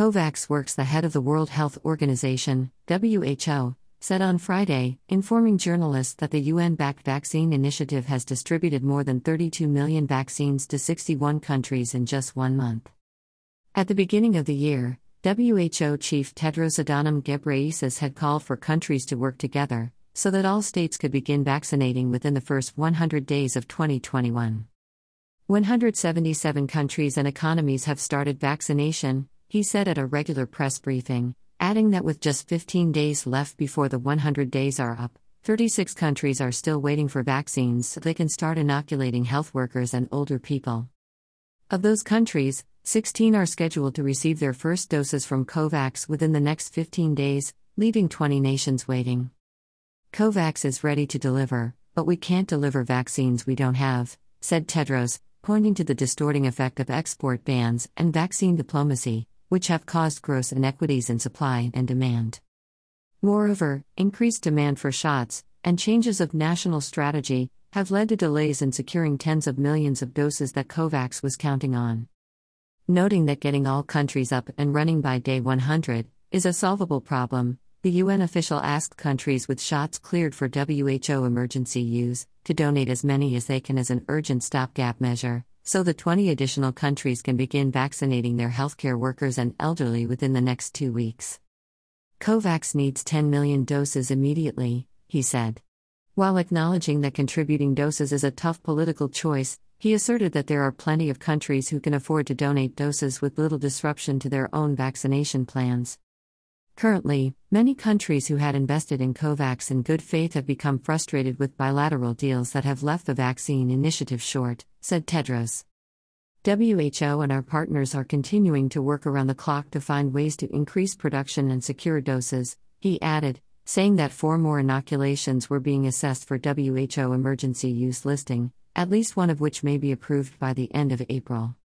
COVAX Works, the head of the World Health Organization, WHO, said on Friday, informing journalists that the UN backed vaccine initiative has distributed more than 32 million vaccines to 61 countries in just one month. At the beginning of the year, WHO Chief Tedros Adhanom Ghebreyesus had called for countries to work together so that all states could begin vaccinating within the first 100 days of 2021. 177 countries and economies have started vaccination, he said at a regular press briefing, adding that with just 15 days left before the 100 days are up, 36 countries are still waiting for vaccines so they can start inoculating health workers and older people. Of those countries, 16 are scheduled to receive their first doses from COVAX within the next 15 days, leaving 20 nations waiting. COVAX is ready to deliver, but we can't deliver vaccines we don't have, said Tedros, pointing to the distorting effect of export bans and vaccine diplomacy, which have caused gross inequities in supply and demand. Moreover, increased demand for shots and changes of national strategy have led to delays in securing tens of millions of doses that COVAX was counting on. Noting that getting all countries up and running by day 100 is a solvable problem, the UN official asked countries with shots cleared for WHO emergency use to donate as many as they can as an urgent stopgap measure, so the 20 additional countries can begin vaccinating their healthcare workers and elderly within the next two weeks. COVAX needs 10 million doses immediately, he said. While acknowledging that contributing doses is a tough political choice, he asserted that there are plenty of countries who can afford to donate doses with little disruption to their own vaccination plans. Currently, many countries who had invested in COVAX in good faith have become frustrated with bilateral deals that have left the vaccine initiative short, said Tedros. WHO and our partners are continuing to work around the clock to find ways to increase production and secure doses, he added, saying that four more inoculations were being assessed for WHO emergency use listing, at least one of which may be approved by the end of April.